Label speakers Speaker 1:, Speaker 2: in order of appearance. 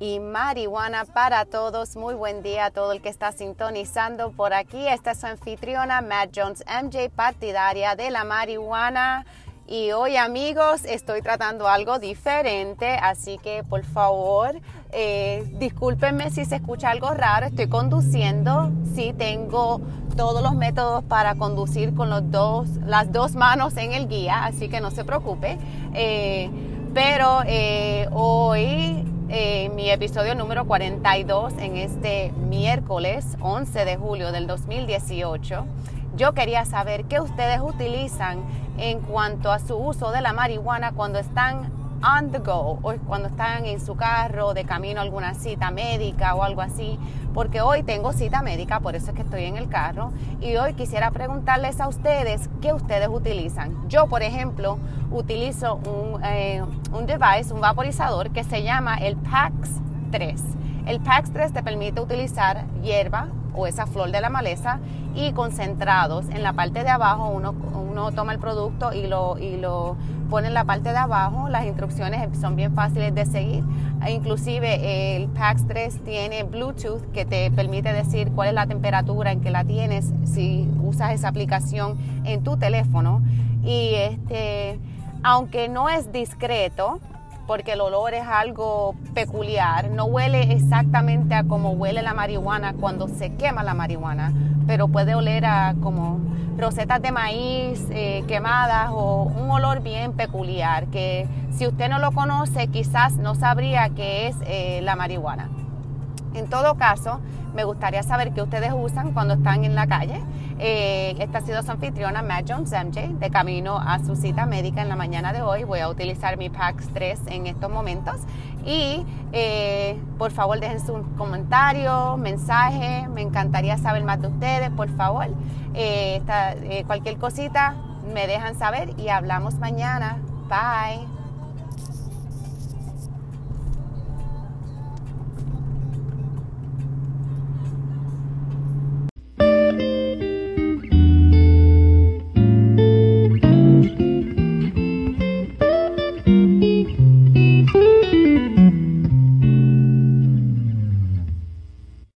Speaker 1: y marihuana para todos. Muy buen día a todo el que está sintonizando por aquí. Esta es su anfitriona Matt Jones, MJ, partidaria de la marihuana. Y hoy amigos estoy tratando algo diferente, así que por favor eh, discúlpenme si se escucha algo raro, estoy conduciendo, sí tengo todos los métodos para conducir con los dos, las dos manos en el guía, así que no se preocupe. Eh, pero eh, hoy eh, mi episodio número 42 en este miércoles 11 de julio del 2018. Yo quería saber qué ustedes utilizan en cuanto a su uso de la marihuana cuando están on the go o cuando están en su carro de camino alguna cita médica o algo así, porque hoy tengo cita médica, por eso es que estoy en el carro y hoy quisiera preguntarles a ustedes qué ustedes utilizan. Yo, por ejemplo, utilizo un, eh, un device, un vaporizador que se llama el PAX 3. El PAX 3 te permite utilizar hierba esa flor de la maleza y concentrados en la parte de abajo uno, uno toma el producto y lo, y lo pone en la parte de abajo. Las instrucciones son bien fáciles de seguir. E inclusive el PAX 3 tiene Bluetooth que te permite decir cuál es la temperatura en que la tienes si usas esa aplicación en tu teléfono. Y este aunque no es discreto porque el olor es algo peculiar. No huele exactamente a como huele la marihuana cuando se quema la marihuana, pero puede oler a como rosetas de maíz eh, quemadas o un olor bien peculiar que si usted no lo conoce quizás no sabría que es eh, la marihuana. En todo caso, me gustaría saber qué ustedes usan cuando están en la calle. Eh, esta ha sido su anfitriona, Matt Jones MJ, de camino a su cita médica en la mañana de hoy. Voy a utilizar mi PAX 3 en estos momentos. Y eh, por favor, dejen sus comentarios, mensajes. Me encantaría saber más de ustedes, por favor. Eh, cualquier cosita me dejan saber y hablamos mañana. Bye.